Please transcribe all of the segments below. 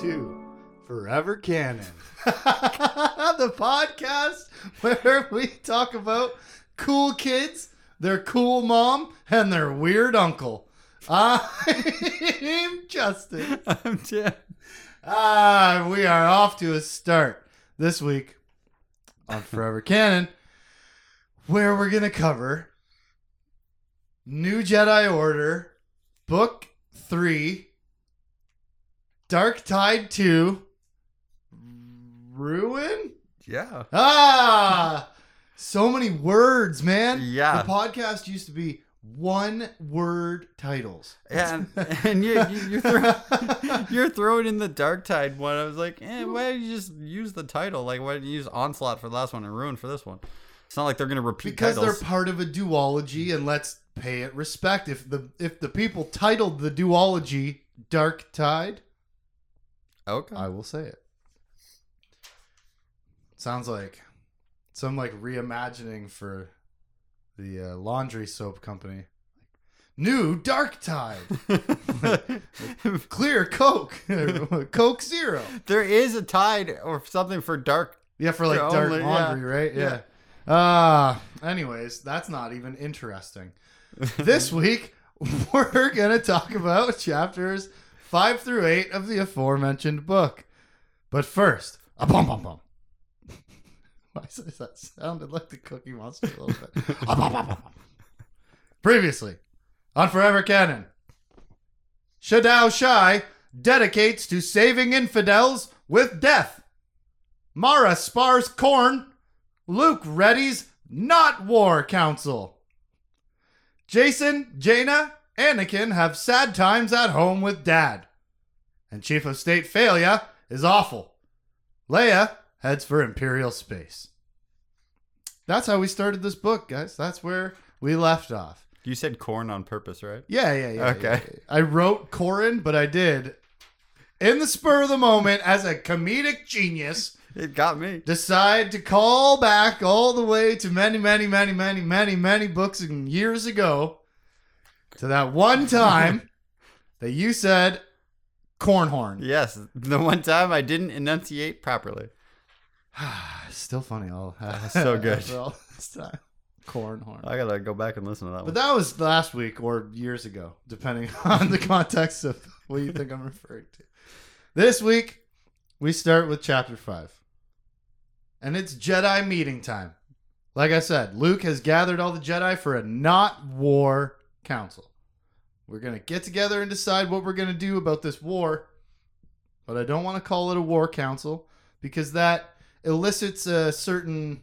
to Forever Canon, the podcast where we talk about cool kids, their cool mom, and their weird uncle. I'm Justin. I'm Tim. Ah, we are off to a start this week on Forever Canon, where we're going to cover New Jedi Order, Book 3, Dark Tide 2, Ruin? Yeah. Ah! So many words, man. Yeah. The podcast used to be one word titles. And and you, you you're, throw, you're throwing in the Dark Tide one. I was like, eh, why did you just use the title? Like, why did you use Onslaught for the last one and Ruin for this one? It's not like they're gonna repeat because titles. they're part of a duology and let's pay it respect if the if the people titled the duology dark tide okay. i will say it sounds like some like reimagining for the uh, laundry soap company new dark tide clear coke coke zero there is a tide or something for dark. yeah for like For dark only- yeah. laundry right yeah Yeah. Ah, anyways, that's not even interesting. this week we're gonna talk about chapters five through eight of the aforementioned book. But first, a bum bum bum. Why does that sounded like the Cookie Monster a little bit? A bum, bum, bum. Previously, on Forever Canon, Shedao Shai dedicates to saving infidels with death. Mara spars corn. Luke readies not war council. Jacen, Jaina, Anakin have sad times at home with dad. And Chief of State Failure is awful. Leia heads for Imperial space. That's how we started this book, guys. That's where we left off. You said corn on purpose, right? Yeah, yeah, yeah. Okay. yeah, yeah. I wrote Corran, but I did in the spur of the moment as a comedic genius It got me. decide to call back all the way to many, many, many, many, many, many books and years ago to that one time that you said cornhorn. Yes, the one time I didn't enunciate properly. Still funny. All So good. all this time. Cornhorn. I gotta go back and listen to that But one. that was last week or years ago, depending on the context of what you think I'm referring to. This week, we start with chapter 5. And it's Jedi meeting time. Like I said, Luke has gathered all the Jedi for a not war council. We're going to get together and decide what we're going to do about this war. But I don't want to call it a war council because that elicits a certain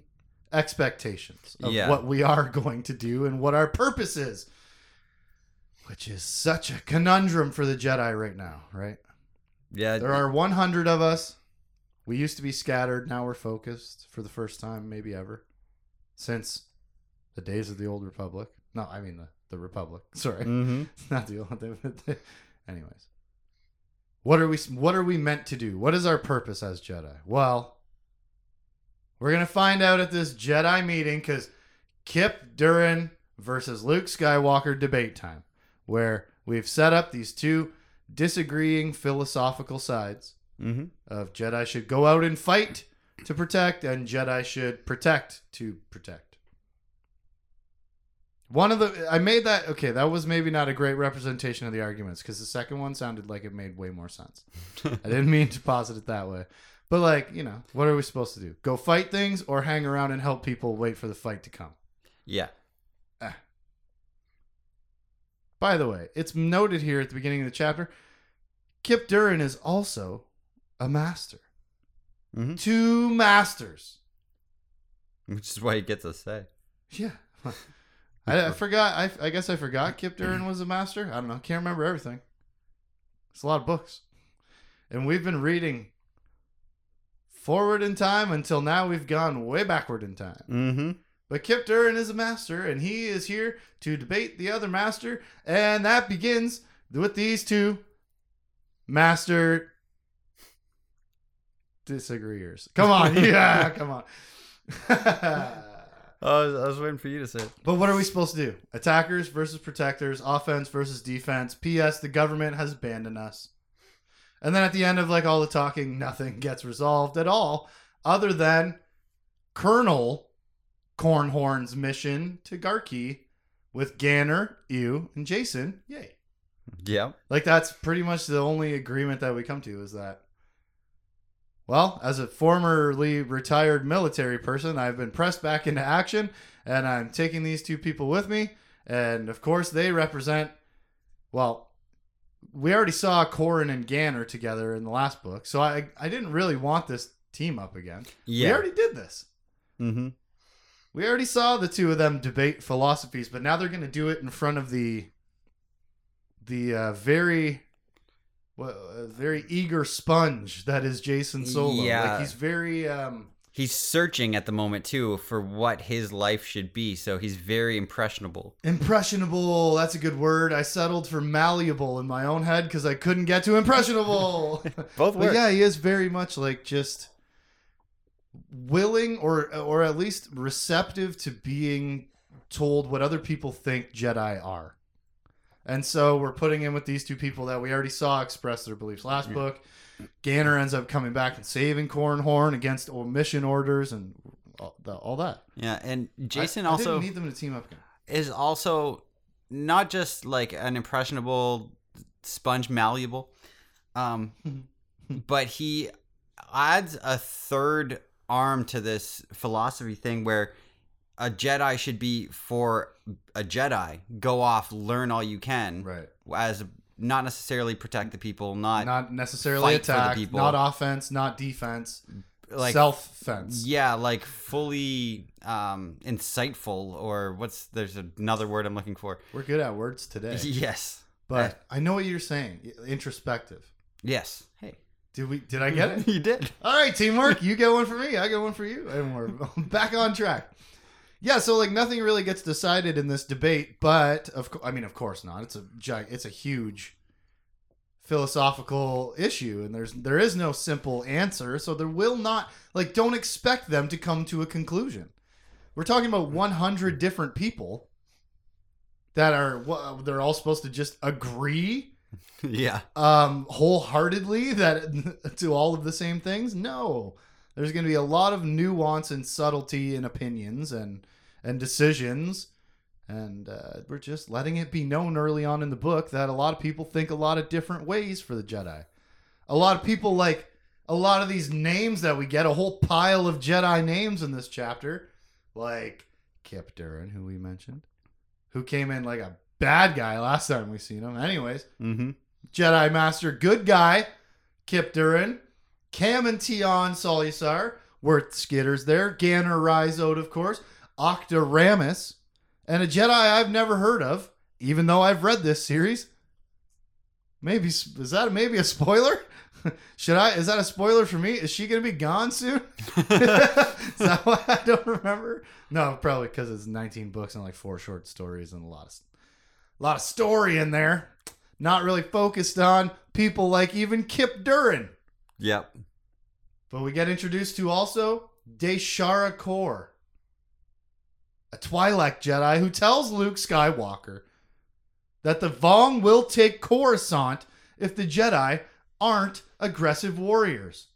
expectations of Yeah. what we are going to do and what our purpose is. Which is such a conundrum for the Jedi right now, right? yeah, There are 100 of us. We used to be scattered. Now we're focused for the first time, maybe ever, since the days of the old Republic. No, I mean the, the Republic. Sorry, hmm not the. The, anyways, what are we? What are we meant to do? What is our purpose as Jedi? Well, we're gonna find out at this Jedi meeting because Kyp Durron versus Luke Skywalker debate time, where we've set up these two disagreeing philosophical sides hmm of Jedi should go out and fight to protect, and Jedi should protect to protect. One of the I made that okay. That was maybe not a great representation of the arguments because the second one sounded like it made way more sense. I didn't mean to posit it that way, but like you know, what are we supposed to do? Go fight things or hang around and help people wait for the fight to come? Yeah. By the way, it's noted here at the beginning of the chapter. Kyp Durron is also a master. hmm Two masters. Which is why he gets a say. Yeah. I, I forgot. I, I guess I forgot Kyp Durron was a master. I don't know. Can't remember everything. It's a lot of books. And we've been reading forward in time until now we've gone way backward in time. Mm-hmm. But Kyp Durron is a master, and he is here to debate the other master, and that begins with these two master disagreeers. Come on, yeah, come on. I was, I was waiting for you to say it. but what are we supposed to do? Attackers versus protectors, offense versus defense. P.S. The government has abandoned us. And then at the end of like all the talking, nothing gets resolved at all, other than Colonel Cornhorn's mission to Garqi with Ganner, you, and Jacen. Yay. Yep. Like that's pretty much the only agreement that we come to is that well, as a formerly retired military person, I've been pressed back into action and I'm taking these two people with me and of course they represent well, we already saw Corran and Ganner together in the last book. So I I didn't really want this team up again. Yeah. We already did this. mm-hmm. We already saw the two of them debate philosophies, but now they're going to do it in front of the the uh, very well, uh, very eager sponge that is Jacen Solo. Yeah. Like he's very um He's searching at the moment too for what his life should be, so he's very impressionable. impressionable. That's a good word. I settled for malleable in my own head because I couldn't get to impressionable. Both but yeah, he is very much like just willing or or at least receptive to being told what other people think Jedi are. And so we're putting in with these two people that we already saw express their beliefs last Yeah. book. Ganner ends up coming back and saving Cornhorn against omission orders and all, the, all that. Yeah, and Jacen I, I also didn't need them to team up again. is also not just like an impressionable sponge malleable um but he adds a third arm to this philosophy thing where a jedi should be for a jedi go off learn all you can Right. as not necessarily protect the people not, Not necessarily fight for the attack, people. not offense, not defense, like self fence. yeah like fully um insightful or what's there's another word i'm looking for We're good at words today. yes But I know what you're saying. Introspective. yes hey Did we? Did I get it? you did All right, teamwork. You get one for me. I get one for you, and we're back on track. Yeah. So like nothing really gets decided in this debate, but of co- I mean, of course not. It's a gi- It's a huge philosophical issue, and there's there is no simple answer. So there will not like don't expect them to come to a conclusion. We're talking about 100 different people that are wha- they're all supposed to just agree yeah um wholeheartedly that to all of the same things no there's going to be a lot of nuance and subtlety in opinions and and decisions. And uh, we're just letting it be known early on in the book that a lot of people think a lot of different ways for the jedi. A lot of people like a lot of these names that we get a whole pile of jedi names in this chapter like Kyp Durron who we mentioned who came in like a bad guy last time we seen him. Anyways mm-hmm. Jedi Master, good guy, Kyp Durron, Kam and Tionne Solusar, were Skitters there, Ganner Rhysode, of course, Octa Ramis, and a Jedi I've never heard of, even though I've read this series. Maybe is that maybe a spoiler? Should I? Is that a spoiler for me? Is she gonna be gone soon? is that why I don't remember? No, probably because it's 19 books and like four short stories and a lot of a lot of story in there not really focused on people like even Kyp Durron. Yep. But we get introduced to also Daeshara'cor, a Twi'lek Jedi who tells Luke Skywalker that the Vong will take Coruscant if the Jedi aren't aggressive warriors.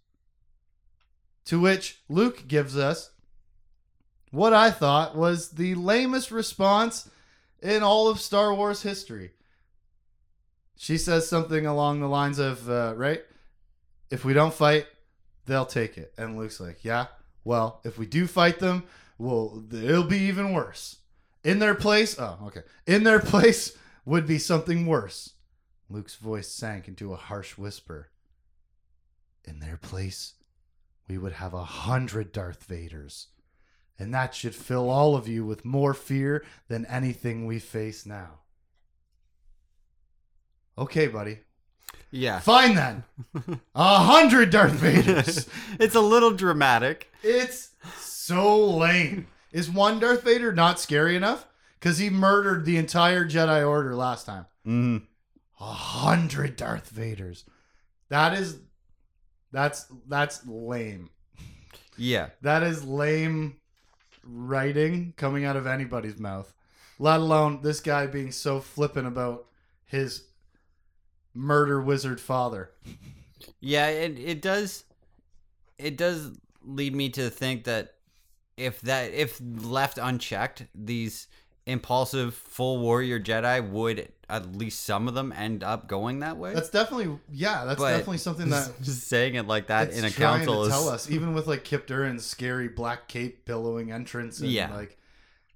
To which Luke gives us what I thought was the lamest response in all of Star Wars history. She says something along the lines of, uh, right? If we don't fight, they'll take it. And Luke's like, yeah, well, if we do fight them, well, it'll be even worse. In their place, oh, okay. In their place would be something worse. Luke's voice sank into a harsh whisper. In their place, we would have a hundred Darth Vaders. And that should fill all of you with more fear than anything we face now. Okay, buddy. Yeah. Fine then. A hundred Darth Vaders. it's a little dramatic. It's so lame. Is one Darth Vader not scary enough? Because he murdered the entire Jedi Order last time. Mm. A hundred Darth Vaders. That is, that's that's lame. Yeah. That is lame writing coming out of anybody's mouth. Let alone this guy being so flippant about his murder wizard father. Yeah, it it does it does lead me to think that if that if left unchecked, these impulsive full warrior Jedi would at least some of them end up going that way. That's definitely yeah. That's But definitely something that just saying it like that in a council to is tell us. Even with like Kyp Durron's scary black cape billowing entrance, and Yeah. like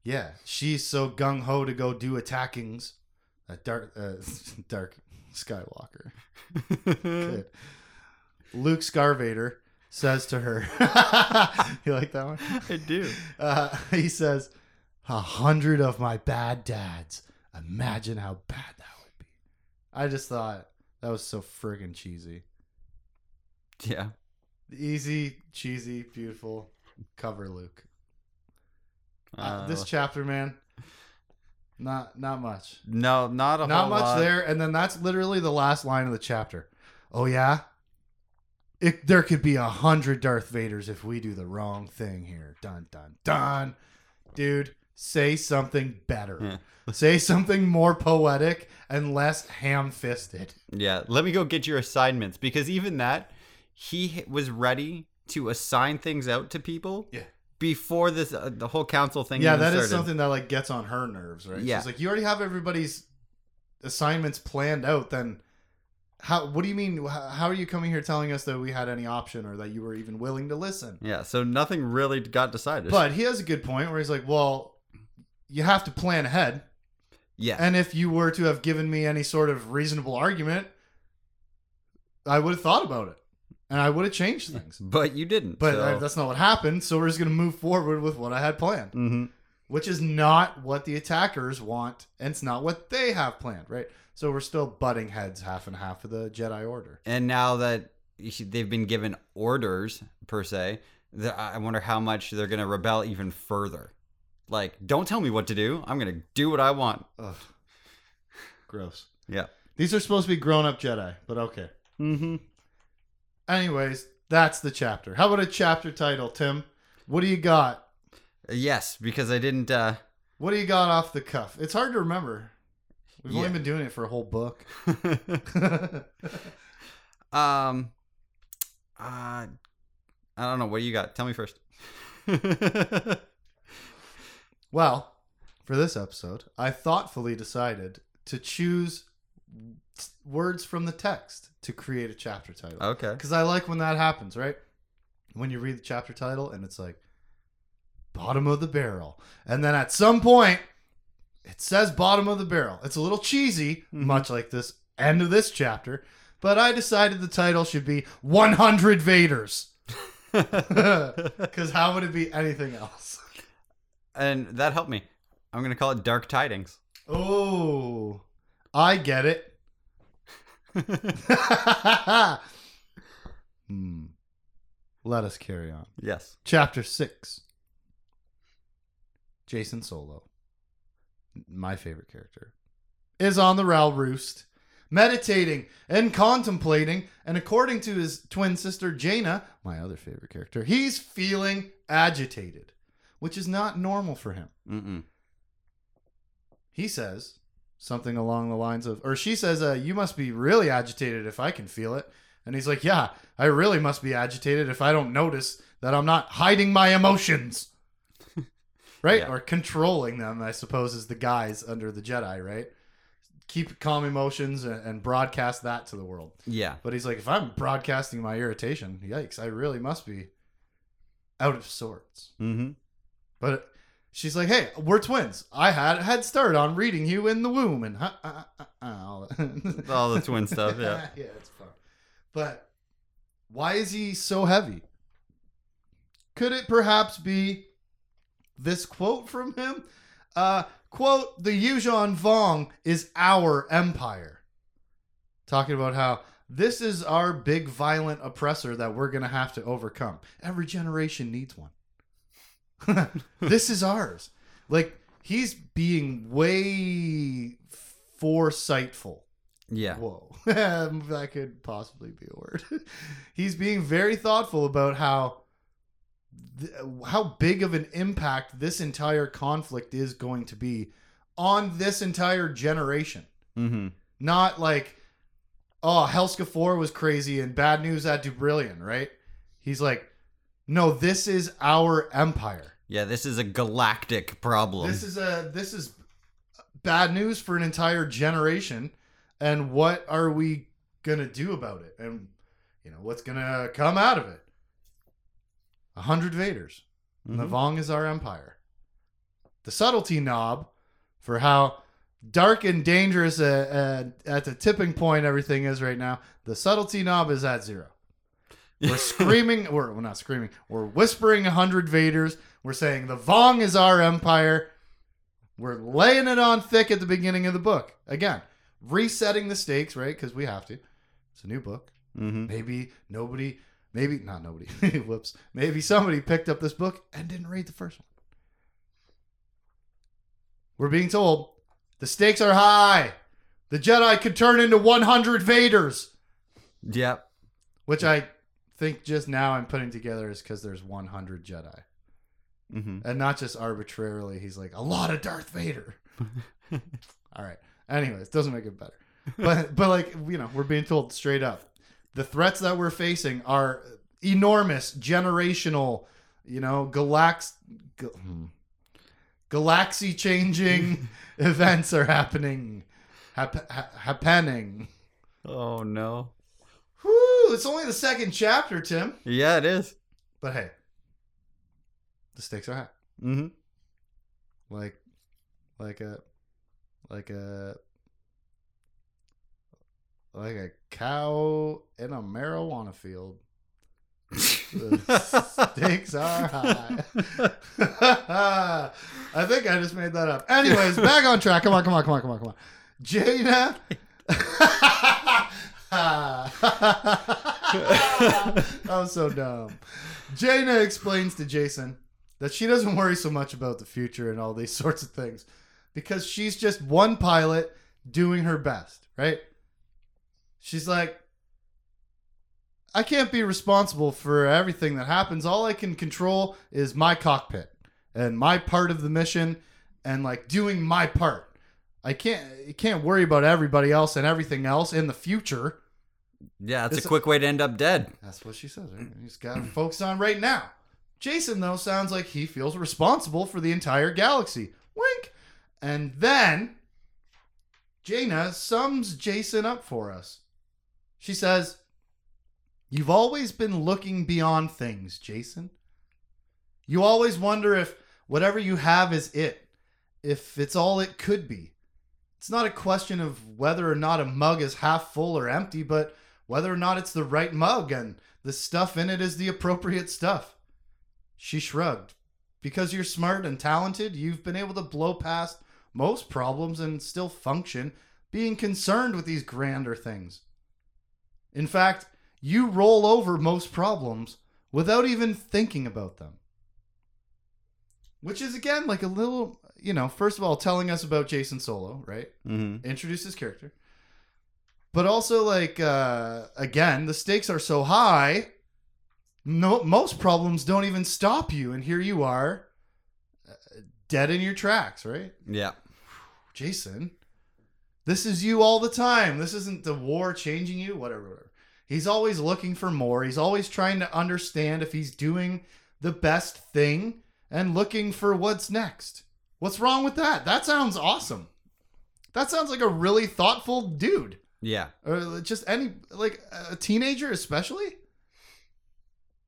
yeah, she's so gung ho to go do attackings. Uh, dark, uh, dark Skywalker. Good. Luke Scarvader says to her, "You like that one?" I do. Uh, he says, "A hundred of my bad dads. Imagine how bad that would be." I just thought that was so friggin' cheesy. Yeah. Easy, cheesy, beautiful cover, Luke. Uh, Uh, this chapter, man, not not much. no, not a Not much lot. there, and then that's literally the last line of the chapter. Oh yeah, it, there could be a hundred Darth Vaders if we do the wrong thing here. Dun dun dun, dude. Say something better. Yeah. Say something more poetic and less ham-fisted. Yeah, let me go get your assignments because even that, he was ready to assign things out to people. Yeah. Before this, uh, the whole council thing. Yeah, that is started. something that like gets on her nerves, right? Yeah. She's like, you already have everybody's assignments planned out. Then how? What do you mean? How are you coming here telling us that we had any option or that you were even willing to listen? Yeah, so nothing really got decided. But he has a good point where he's like, well, you have to plan ahead, yeah, and if you were to have given me any sort of reasonable argument, I would have thought about it, and I would have changed things. but you didn't. But so. uh, that's not what happened. So we're just gonna move forward with what I had planned. Mhm. which is not what the attackers want, and it's not what they have planned, right? So we're still butting heads half and half of the Jedi Order. And now that they've been given orders per se, I wonder how much they're gonna rebel even further. Like, don't tell me what to do. I'm gonna do what I want. Ugh. Gross. Yeah. These are supposed to be grown up Jedi, but okay. Mm-hmm. Anyways, that's the chapter. How about a chapter title, Tim? What do you got? Yes, because I didn't. uh What do you got off the cuff? It's hard to remember. We've Yeah. only been doing it for a whole book. Um, uh, I don't know. What do you got? Tell me first. well, for this episode, I thoughtfully decided to choose words from the text to create a chapter title. okay. Because I like when that happens, right? When you read the chapter title and it's like, bottom of the barrel. And then at some point, it says bottom of the barrel. It's a little cheesy, Mhm. much like this end of this chapter. But I decided the title should be 100 Vaders. Because how would it be anything else? and that helped me. I'm gonna call it Dark Tidings. Oh, I get it. Hmm. Let us carry on. yes. Chapter 6 Jacen Solo, my favorite character, is on the Ralroost, meditating and contemplating. And according to his twin sister Jaina, my other favorite character, he's feeling agitated, which is not normal for him. Mm-mm. He says something along the lines of, or she says, uh, You must be really agitated if I can feel it. And he's like, Yeah, I really must be agitated if I don't notice that I'm not hiding my emotions. right? Yeah. Or controlling them, I suppose, is the guys under the Jedi, right? Keep calm emotions and, and broadcast that to the world. Yeah. But he's like, If I'm broadcasting my irritation, yikes, I really must be out of sorts. Mm-hmm. But she's like, "Hey, we're twins. I had a head start on reading you in the womb and uh, uh, uh, all. All the twin stuff. Yeah. yeah, it's fun. But why is he so heavy? Could it perhaps be this quote from him? Uh, quote: "The Yuuzhan Vong is our empire." Talking about how this is our big violent oppressor that we're gonna have to overcome. Every generation needs one. this is ours. Like he's being way foresightful. Yeah. Whoa, that could possibly be a word. he's being very thoughtful about how th- how big of an impact this entire conflict is going to be on this entire generation. Mm-hmm. Not like, oh, Helska 4 was crazy and bad news at Dubrillion, right? He's like, no, this is our empire. Yeah, this is a galactic problem. This is a this is bad news for an entire generation. And what are we gonna do about it? And you know, what's gonna come out of it? A hundred Vaders. And the. Vong is our empire. The subtlety knob for how dark and dangerous uh, uh, at the tipping point everything is right now. The subtlety knob is at zero. We're screaming, we're, not screaming, we're whispering a hundred Vaders. We're saying the Vong is our empire. We're laying it on thick at the beginning of the book. Again, resetting the stakes, right? Because we have to. It's a new book. Mhm. Maybe nobody, maybe not nobody. Whoops. Maybe somebody picked up this book and didn't read the first one. We're being told the stakes are high. The Jedi could turn into 100 Vaders, Yep. which I think just now I'm putting together is because there's 100 Jedi. hmm And not just arbitrarily. He's like, a lot of Darth Vader. All right. Anyways, doesn't make it better. But but like you know, we're being told straight up, the threats that we're facing are enormous, generational, you know, galax, ga- hmm. galaxy changing events are happening, hap- ha- happening. Oh no. Whew, it's only the second chapter, Tim. Yeah, it is. But hey, the stakes are high. Mm-hmm. like like a like a like a cow in a marijuana field. The stakes are high. I think I just made that up. Anyways, back on track. Come on, come on, come on, come on, come on. Jaina. Was so dumb. Jaina explains to Jacen that she doesn't worry so much about the future and all these sorts of things because she's just one pilot doing her best, right? She's like, I can't be responsible for everything that happens. All I can control is my cockpit and my part of the mission and like doing my part. I can't you can't worry about everybody else and everything else in the future. Yeah, that's It's- a quick way to end up dead. That's what she says. Right? He's got to focus on right now. Jacen, though, sounds like he feels responsible for the entire galaxy. Wink. And then Jaina sums Jacen up for us. She says, You've always been looking beyond things, Jacen. You always wonder if whatever you have is it, if it's all it could be. It's not a question of whether or not a mug is half full or empty, but whether or not it's the right mug and the stuff in it is the appropriate stuff. She shrugged. Because you're smart and talented, you've been able to blow past most problems and still function, being concerned with these grander things. In fact, you roll over most problems without even thinking about them. Which is, again, like a little, you know, first of all, telling us about Jacen Solo, right? Mm-hmm. introduce his character. But also, like, uh, again, the stakes are so high, no, most problems don't even stop you. And here you are, uh, dead in your tracks, right? Yeah. Jacen, this is you all the time. This isn't the war changing you, whatever, whatever. He's always looking for more. He's always trying to understand if he's doing the best thing and looking for what's next. What's wrong with that? That sounds awesome. That sounds like a really thoughtful dude. Yeah. Or just any, like a teenager, especially.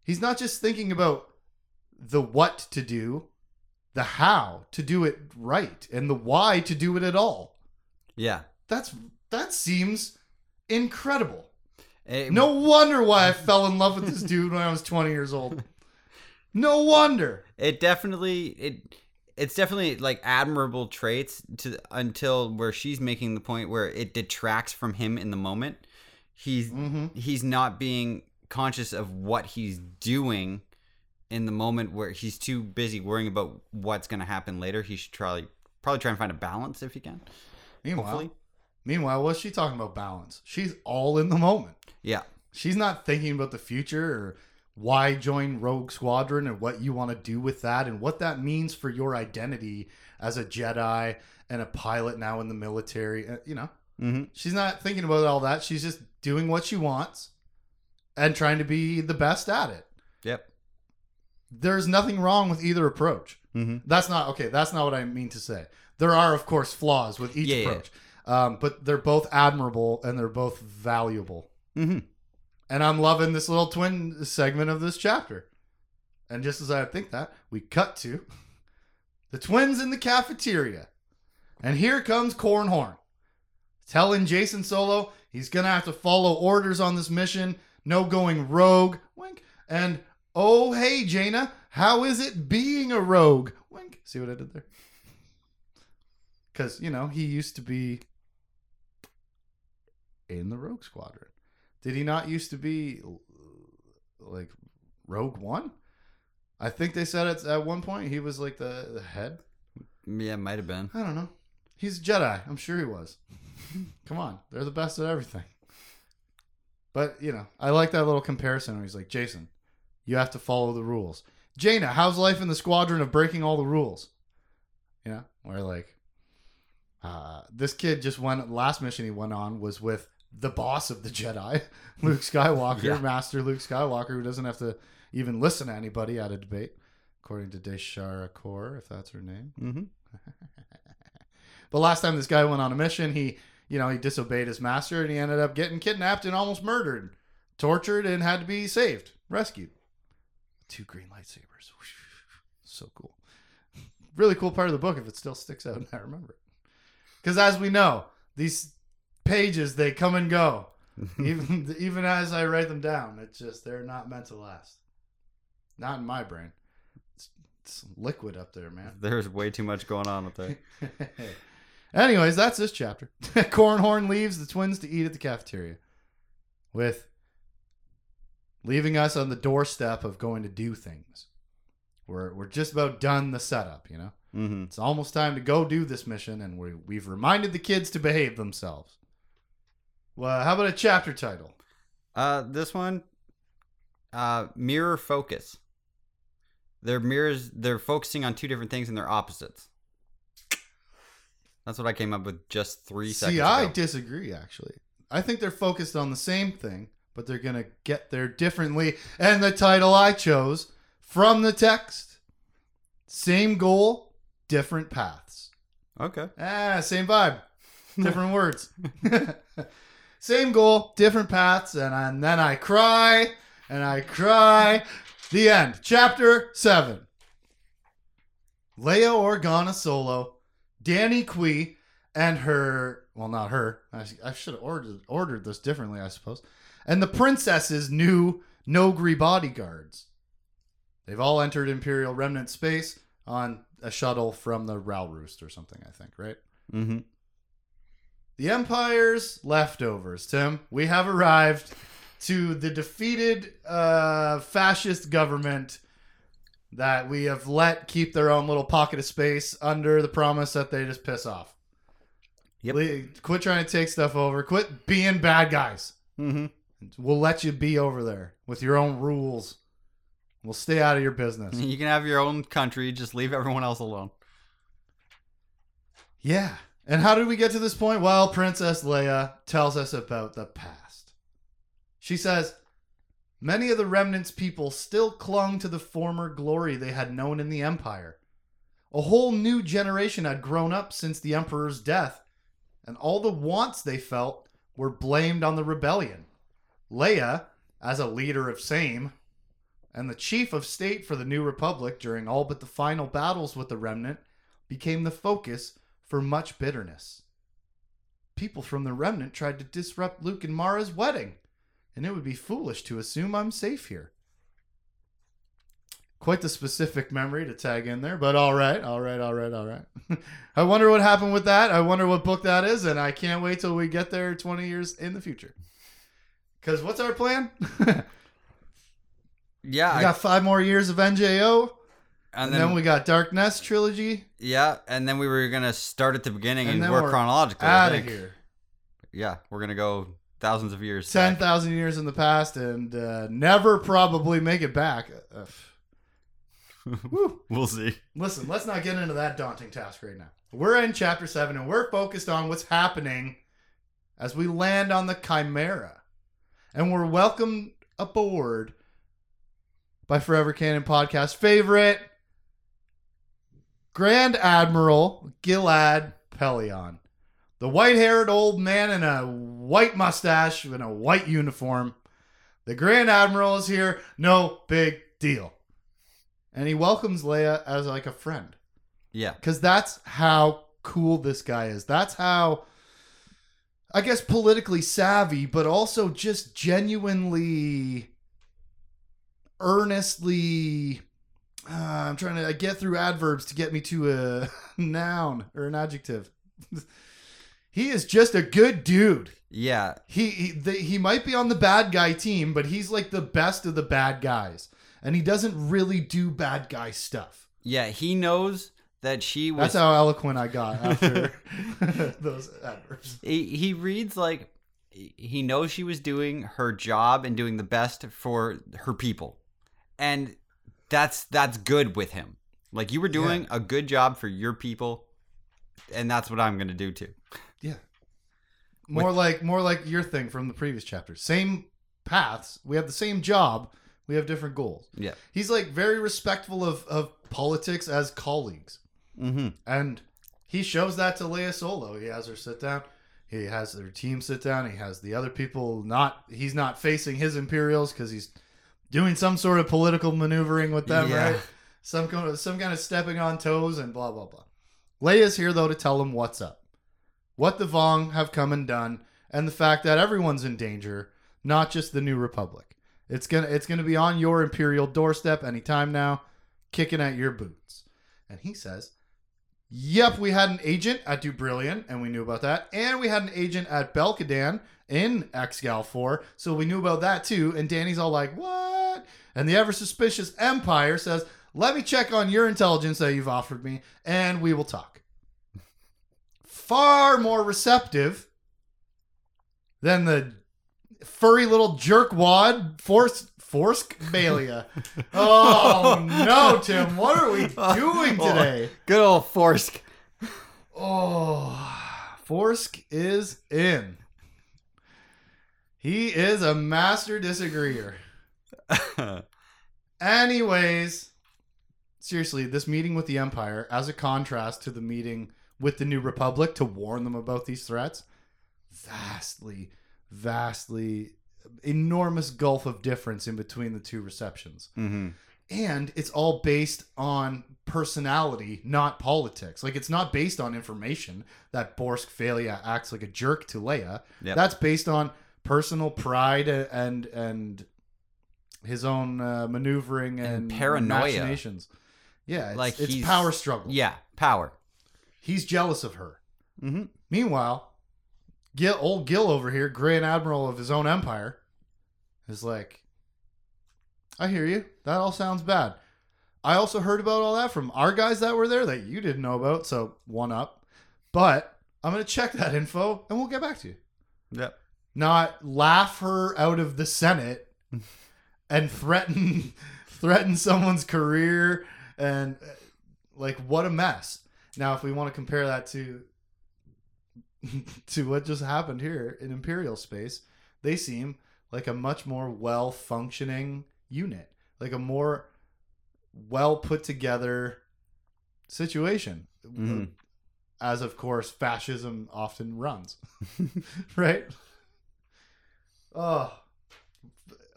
He's not just thinking about the what to do, the how to do it right, and the why to do it at all. Yeah. That's that seems incredible. Eh, it- No wonder why I fell in love with this dude when I was 20 years old. No wonder. it definitely it it's definitely like admirable traits to until where she's making the point where it detracts from him in the moment. He's Mm-hmm. he's not being conscious of what he's doing in the moment where he's too busy worrying about what's going to happen later. He should try probably try and find a balance if he can. Meanwhile, Hopefully. meanwhile, what's she talking about balance? She's all in the moment. Yeah. She's not thinking about the future or why join Rogue Squadron and what you want to do with that and what that means for your identity as a Jedi and a pilot now in the military. Uh, You know, Mm-hmm. She's not thinking about all that. She's just doing what she wants and trying to be the best at it. Yep. There's nothing wrong with either approach. Mm-hmm. That's not okay. That's not what I mean to say. There are, of course, flaws with each Yeah, yeah. approach, Um, but they're both admirable and they're both valuable. Mm-hmm. And I'm loving this little twin segment of this chapter. And just as I think that, we cut to the twins in the cafeteria. And here comes Cornhorn telling Jacen Solo he's going to have to follow orders on this mission. No going rogue. Wink. And oh, hey, Jaina, how is it being a rogue? Wink. See what I did there? Because, you know, he used to be in the Rogue Squadron. Did he not used to be like Rogue One? I think they said it at one point he was like the, the head. Yeah, might have been. I don't know. He's a Jedi. I'm sure he was. Come on, they're the best at everything. But you know, I like that little comparison where he's like, Jacen, you have to follow the rules. Jaina, how's life in the squadron of breaking all the rules? You know, where like, uh, this kid just went. Last mission he went on was with the boss of the Jedi, Luke Skywalker, Yeah. Master Luke Skywalker, who doesn't have to even listen to anybody at a debate, according to Daeshara'cor, if that's her name. Mm-hmm. But last time this guy went on a mission, he, you know, he disobeyed his master and he ended up getting kidnapped and almost murdered, tortured, and had to be saved, rescued. Two green lightsabers. So cool. Really cool part of the book if it still sticks out and I remember it. Because as we know, these pages, they come and go. even, even as I write them down, it's just, they're not meant to last. Not in my brain. It's, it's liquid up there, man. There's way too much going on with that. Anyways, that's this chapter. Cornhorn leaves the twins to eat at the cafeteria, with leaving us on the doorstep of going to do things. We're we're just about done the setup, you know. Mm-hmm. It's almost time to go do this mission, and we we've reminded the kids to behave themselves. Well, how about a chapter title? Uh, this one, uh, mirror focus. They're mirrors. They're focusing on two different things and they're opposites. That's what I came up with just three seconds See, I ago. disagree. Actually, I think they're focused on the same thing, but they're gonna get there differently. And the title I chose from the text: same goal, different paths. okay. Ah, same vibe, different words. same goal, different paths, and, I- and then I cry and I cry. The end. Chapter seven. Leia Organa Solo, Danni Quee, and her. Well, not her. I, I should have ordered ordered this differently, I suppose. And the princess's new Noghri bodyguards. They've all entered Imperial Remnant space on a shuttle from the Ralroost or something, I think, right? Mm-hmm. The Empire's leftovers, Tim. We have arrived to the defeated uh, fascist government that we have let keep their own little pocket of space under the promise that they just piss off. Yep. Le- Quit trying to take stuff over. Quit being bad guys. Mm-hmm. We'll let you be over there with your own rules. We'll stay out of your business. You can have your own country. Just leave everyone else alone. Yeah. And how did we get to this point? Well, Princess Leia tells us about the past. She says, Many of the remnants people still clung to the former glory they had known in the Empire. A whole new generation had grown up since the Emperor's death, and all the wants they felt were blamed on the rebellion. Leia, as a leader of Same, and the chief of state for the New Republic during all but the final battles with the Remnant, became the focus for much bitterness. People from the Remnant tried to disrupt Luke and Mara's wedding, and it would be foolish to assume I'm safe here. Quite the specific memory to tag in there, but all right, all right, all right, all right. I wonder what happened with that. I wonder what book that is, and I can't wait till we get there 20 years in the future. Because what's our plan? we Yeah. I- got five more years of NJO, and then, then we got Dark Nest trilogy. yeah, and then we were gonna start at the beginning And and, work chronologically. Out of here. Yeah, we're gonna go thousands of years. ten thousand years in the past and uh, never probably make it back. Uh. We'll see. Listen, let's not get into that daunting task right now. We're in chapter seven and we're focused on what's happening as we land on the Chimera. And we're welcomed aboard by Forever Canon Podcast favorite Grand Admiral Gilad Pellaeon. The white haired old man in a white mustache and a white uniform. The Grand Admiral is here. No big deal. And he welcomes Leia as like a friend. Yeah. Because that's how cool this guy is. That's how, I guess, politically savvy, but also just genuinely, earnestly. Uh, I'm trying to get through adverbs to get me to a noun or an adjective. he is just a good dude. Yeah. He he, the, he might be on the bad guy team, but he's like the best of the bad guys, and he doesn't really do bad guy stuff. Yeah. He knows that she was. That's how eloquent I got after those adverbs. he, he reads like he knows she was doing her job and doing the best for her people and that's that's good with him like you were doing a good job for your people and that's what i'm gonna do too Yeah. More like more like your thing from the previous chapter. Same paths. We have the same job. We have different goals. yeah He's like very respectful of, of politics as colleagues. mm-hmm. And he shows that to Leia Solo. He has her sit down. He has their team sit down. He has the other people not. He's not facing his Imperials because he's doing some sort of political maneuvering with them, Yeah. right? Some kind of some kind of stepping on toes and blah blah blah. Leia's here though to tell him what's up, what the Vong have come and done, and the fact that everyone's in danger, not just the New Republic. It's gonna it's gonna be on your Imperial doorstep anytime now, kicking at your boots. And he says, Yep, we had an agent at Dubrillion, and we knew about that. And we had an agent at Belkadan in Exgal 4, so we knew about that too. And Danni's all like, What? And the ever suspicious Empire says, Let me check on your intelligence that you've offered me, and we will talk. Far more receptive than the furry little jerkwad Force Forsk Balia. oh no, Tim, what are we oh, doing today? good old forsk Oh, Forsk is in. He is a master disagreeer. Anyways, seriously, this meeting with the Empire, as a contrast to the meeting with the New Republic to warn them about these threats, vastly, vastly enormous gulf of difference in between the two receptions. mm-hmm. And it's all based on personality, not politics. Like it's not based on information that Borsk Fey'lya acts like a jerk to Leia. Yep. That's based on personal pride and and his own uh, maneuvering and, And paranoia. Yeah, it's, Like it's power struggle. yeah power He's jealous of her. mm-hmm. Meanwhile, Gil, old Gil over here, Grand Admiral of his own empire, is like, I hear you. That all sounds bad. I also heard about all that from our guys that were there that you didn't know about, so one up. But I'm going to check that info and we'll get back to you. yep Not laugh her out of the Senate and threaten threaten someone's career and like what a mess. Now if we want to compare that to to what just happened here in Imperial space, they seem like a much more well functioning unit, like a more well put together situation. Mhm. As of course fascism often runs. right? Oh.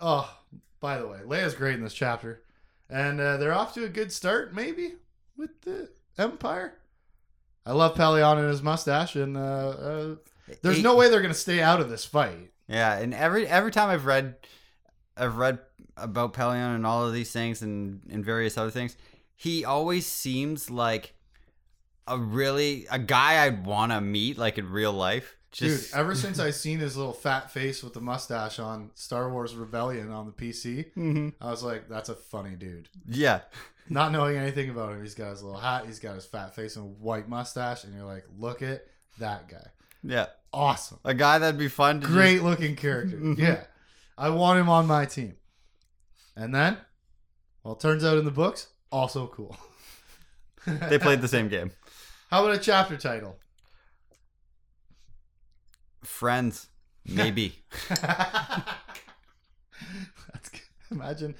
Oh, by the way, Leia's great in this chapter. And uh, they're off to a good start, maybe, with the Empire. I love Pellaeon and his mustache, and uh, uh, there's He- no way they're going to stay out of this fight. Yeah, and every every time I've read, I've read about Pellaeon and all of these things and and various other things, he always seems like a really a guy I'd want to meet like in real life. Just Dude, ever since I seen his little fat face with the mustache on Star Wars Rebellion on the PC, Mhm. I was like, that's a funny dude. yeah, Not knowing anything about him, he's got his little hat, he's got his fat face and white mustache, and you're like, look at that guy. yeah, Awesome. a guy that'd be fun to just- Great looking character. Yeah. I want him on my team. And then, well, it turns out in the books, also cool. they played the same game. How about a chapter title? Friends, maybe. That's good. Imagine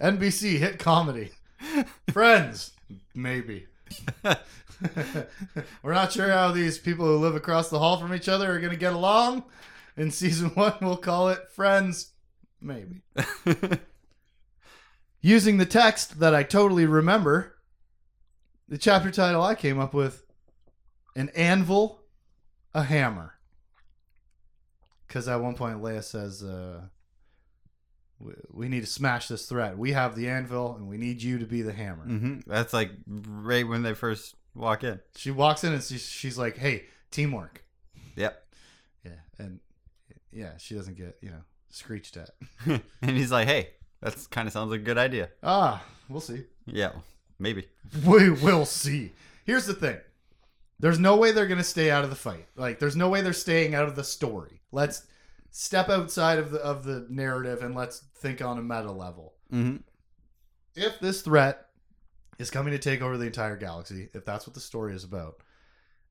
NBC hit comedy. Friends, maybe. We're not sure how these people who live across the hall from each other are going to get along. In season one, we'll call it Friends, maybe. Using the text that I totally remember, the chapter title I came up with An Anvil, a Hammer. Because at one point, Leia says, uh, we, we need to smash this threat. We have the anvil, and we need you to be the hammer. hmm That's like right when they first walk in. She walks in and she's, she's like, "Hey, teamwork." Yep. Yeah, and yeah, she doesn't get you know screeched at. and he's like, "Hey, that kind of sounds like a good idea." Ah, we'll see. Yeah, maybe. We will see. Here's the thing: there's no way they're gonna stay out of the fight. Like, there's no way they're staying out of the story. Let's step outside of the of the narrative and let's think on a meta level. hmm if this threat is coming to take over the entire galaxy, if that's what the story is about,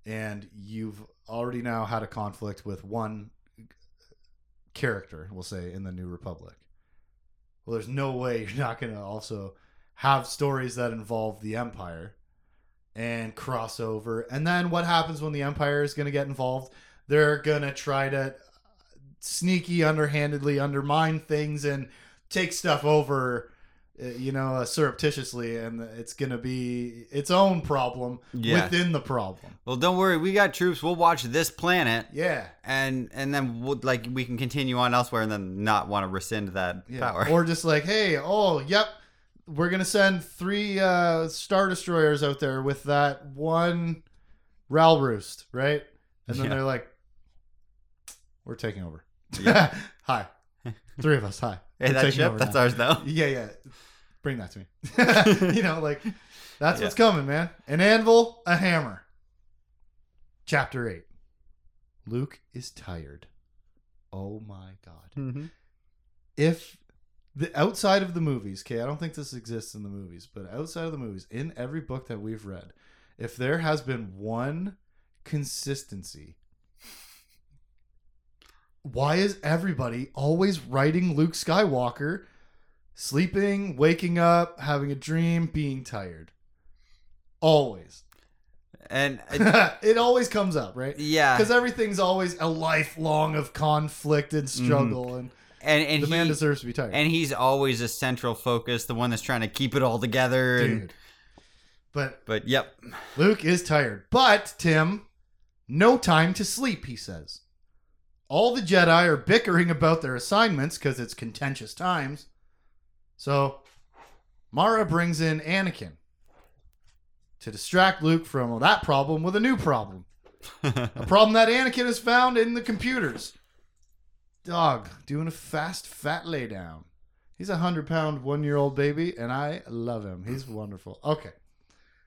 and you've already now had a conflict with one character, we'll say, in the New Republic, well, there's no way you're not going to also have stories that involve the Empire and crossover. And then what happens when the Empire is going to get involved? They're going to try to sneaky, underhandedly undermine things and take stuff over uh, you know, uh, surreptitiously, and it's going to be its own problem Yeah. within the problem. Well, don't worry. We got troops. We'll watch this planet, Yeah. and and then we'll, like we can continue on elsewhere, and then not want to rescind that yeah. power. Or just like, hey, oh, yep, we're going to send three uh, Star Destroyers out there with that one Ralroost, right? And then Yeah. they're like, we're taking over. Yeah. hi. Three of us. Hi. hey, that ship, that's now. ours now. Yeah, yeah. Bring that to me. you know, like that's what's coming, man. An anvil, a hammer. Chapter 8. Luke is tired. Oh my god. Mm-hmm. If the outside of the movies, okay, I don't think this exists in the movies, but outside of the movies, in every book that we've read, if there has been one consistency why is everybody always writing Luke Skywalker sleeping, waking up, having a dream, being tired? Always. And uh, it always comes up, right? yeah, Because everything's always a lifelong of conflict and struggle, and and and the man he, deserves to be tired. and he's always a central focus, the one that's trying to keep it all together. And, Dude. But but yep, Luke is tired. But, Tim, no time to sleep, he says. All the Jedi are bickering about their assignments because it's contentious times. So, Mara brings in Anakin to distract Luke from that problem with a new problem. A problem that Anakin has found in the computers. Dog doing a fast, fat laydown. He's a hundred pound, one year old baby, and I love him. He's wonderful. Okay.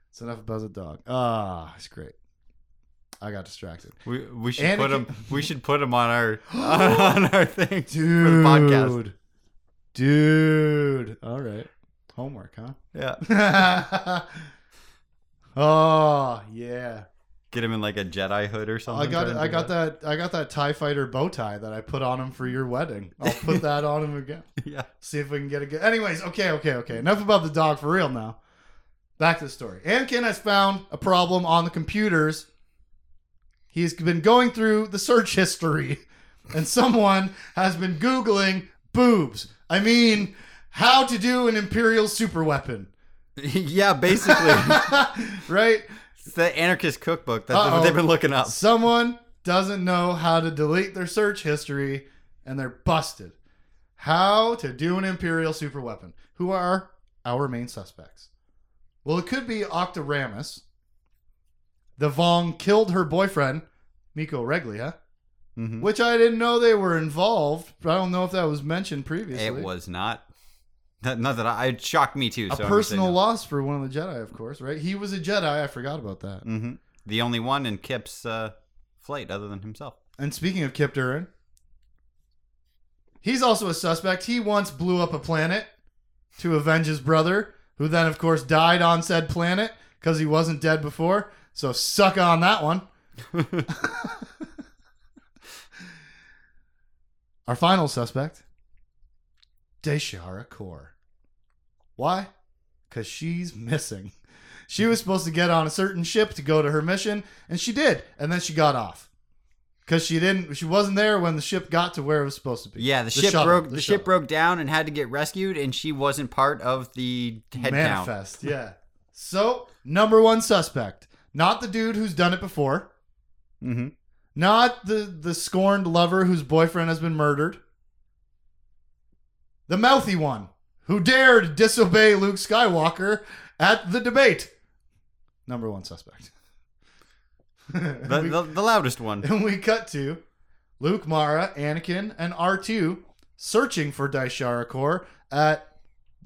It's enough about the dog. Ah, it's great. I got distracted. we we should put him. We should put him on our on our thing Dude. for the podcast. Dude. All right. Homework, huh? Yeah, oh, yeah. Get him in like a Jedi hood or something. I got I got that I got that TIE fighter bow tie that I put on him for your wedding. I'll put that on him again. Yeah, See if we can get a good. Anyways, okay, okay, okay. Enough about the dog for real now. Back to the story. Anakin has found a problem on the computers. He's been going through the search history, and someone has been Googling boobs. I mean, how to do an Imperial super weapon. yeah. Basically, right? It's the anarchist cookbook. That's Uh-oh. what they've been looking up. Someone doesn't know how to delete their search history and they're busted. How to do an Imperial super weapon. Who are our main suspects? Well, it could be Octa Ramis. The Vong killed her boyfriend, Miko Reglia, Mhm. which I didn't know they were involved. But I don't know if that was mentioned previously. It was not. Not, not that I. It shocked me too. a so personal loss for one of the Jedi, of course, right? He was a Jedi. I forgot about that. hmm The only one in Kyp's uh, flight other than himself. And speaking of Kyp Durron, he's also a suspect. He once blew up a planet to avenge his brother, who then, of course, died on said planet because he wasn't dead before. So suck on that one. Our final suspect, Daeshara'cor. Why? Because she's missing. She was supposed to get on a certain ship to go to her mission, and she did, and then she got off because she didn't. She wasn't there when the ship got to where it was supposed to be. Yeah, the, ship shuttle, broke. The, ship broke down and had to get rescued, and she wasn't part of the head count. Manifest. Yeah. So number one suspect, not the dude who's done it before, Mm-hmm. not the the scorned lover whose boyfriend has been murdered, the mouthy one who dared disobey Luke Skywalker at the debate. Number one suspect. The, we, the, the loudest one. and we cut to Luke, Mara, Anakin, and R2 searching for Daeshara'cor at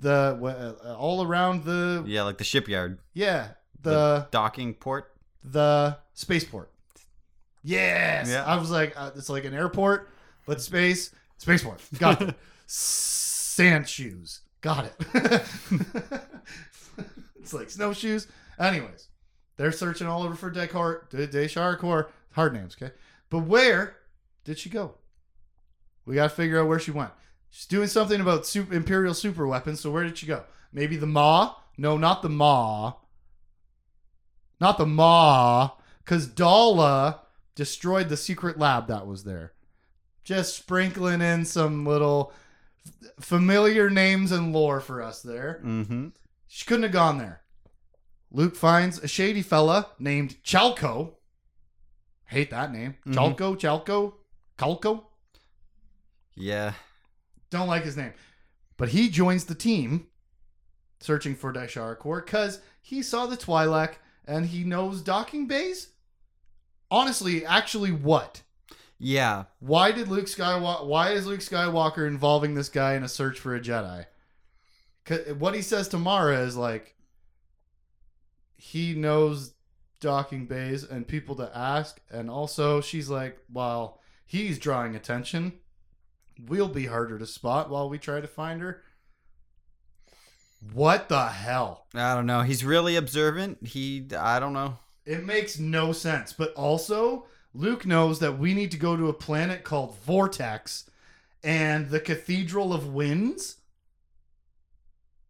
the uh, all around the Yeah, like the shipyard, yeah the docking port. the spaceport. Yes. Yeah. I was like, uh, it's like an airport, but space, spaceport. Got it. Sand shoes. Got it. it's like snowshoes. Anyways, they're searching all over for Descartes, Descharcourt. Hard names, okay? But where did she go? We got to figure out where she went. She's doing something about super, Imperial super weapons, so where did she go? Maybe the Maw? No, not the Maw. Not the Maw, because Daala destroyed the secret lab that was there. Just sprinkling in some little familiar names and lore for us there. Mm-hmm. She couldn't have gone there. Luke finds a shady fella named Chalco. Hate that name. Mhm. Chalco, Chalco, Calco. Yeah. Don't like his name. But he joins the team searching for Daeshara'cor because he saw the Twi'lek and he knows docking bays. Honestly, actually, what? Yeah. Why did Luke Skywalker? Why is Luke Skywalker involving this guy in a search for a Jedi? what he says to Mara is like, he knows docking bays and people to ask, and also she's like, well, he's drawing attention. We'll be harder to spot while we try to find her. What the hell? I don't know. He's really observant. He. I don't know. It makes no sense. But also, Luke knows that we need to go to a planet called Vortex and the Cathedral of Winds.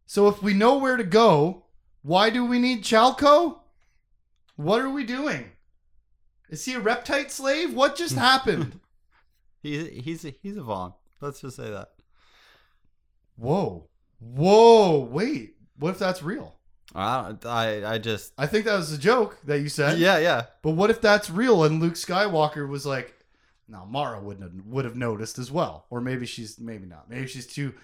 So if we know where to go, why do we need Chalco? What are we doing? Is he a reptite slave? What just happened? He's he's a, he's a Vong. Let's just say that. Whoa. Whoa. Wait. What if that's real? I I I just. I think that was a joke that you said. Yeah, yeah. But what if that's real and Luke Skywalker was like, no, Mara wouldn't have, would have noticed as well, or maybe she's maybe not. Maybe she's too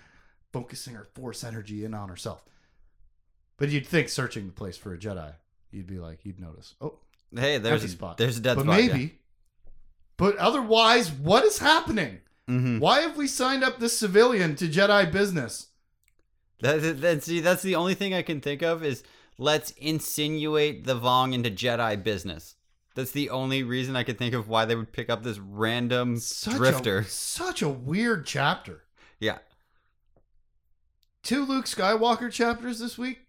focusing her Force energy in on herself. But you'd think searching the place for a Jedi, you'd be like, you'd notice. Oh, Hey, there's a, spot. there's a dead but spot. maybe. But otherwise, what is happening? Yeah. hmm Why have we signed up this civilian to Jedi business? That, that, see, that's the only thing I can think of is let's insinuate the Vong into Jedi business. That's the only reason I could think of why they would pick up this random Such drifter. A, such a weird chapter. Yeah. Two Luke Skywalker chapters this week,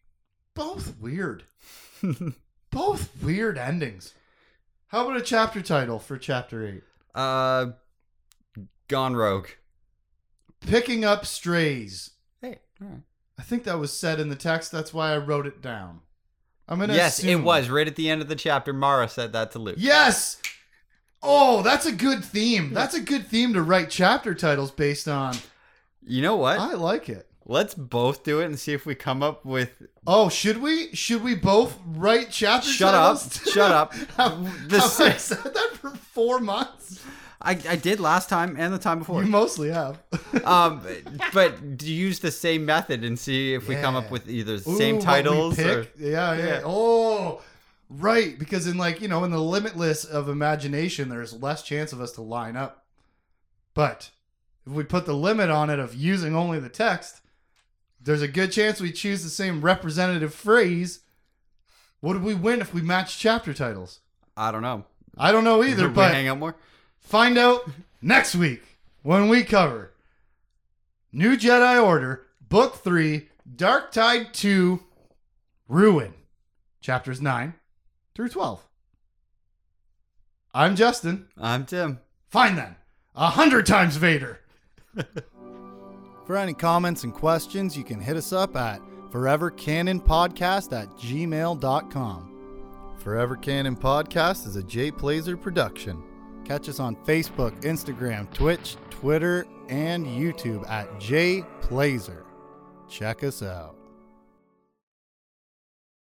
both weird. both weird endings. How about a chapter title for chapter 8? uh, gone rogue. Picking up strays. Hey, all right. I think that was said in the text. That's why I wrote it down. I'm going to Yes, assume. it was right at the end of the chapter. Mara said that to Luke. Yes. Oh, that's a good theme. That's a good theme to write chapter titles based on. You know what? I like it. Let's both do it and see if we come up with. Oh, should we? Should we both write chapter Shut up. titles? Shut up. have, The have I sa- said that for four months? I, I did last time and the time before. You mostly have. um, but use the same method and see if we come up with either the Ooh, same titles or pick? Yeah, yeah, Yeah. Oh, right. Because in like you know, in the limitless of imagination, there's less chance of us to line up. But if we put the limit on it of using only the text, there's a good chance we choose the same representative phrase. What did we win if we match chapter titles? I don't know. I don't know either, we but hang out more. Find out next week when we cover New Jedi Order, Book 3, Dark Tide 2, Ruin, chapters 9 through 12. I'm Justin. I'm Tim. Fine then. A hundred times Vader. For any comments and questions, you can hit us up at forevercanonpodcast at gmail.com. Forever Canon Podcast is a Jay Plazer production. Catch us on Facebook, Instagram, Twitch, Twitter, and YouTube at Jay Plazer. Check us out.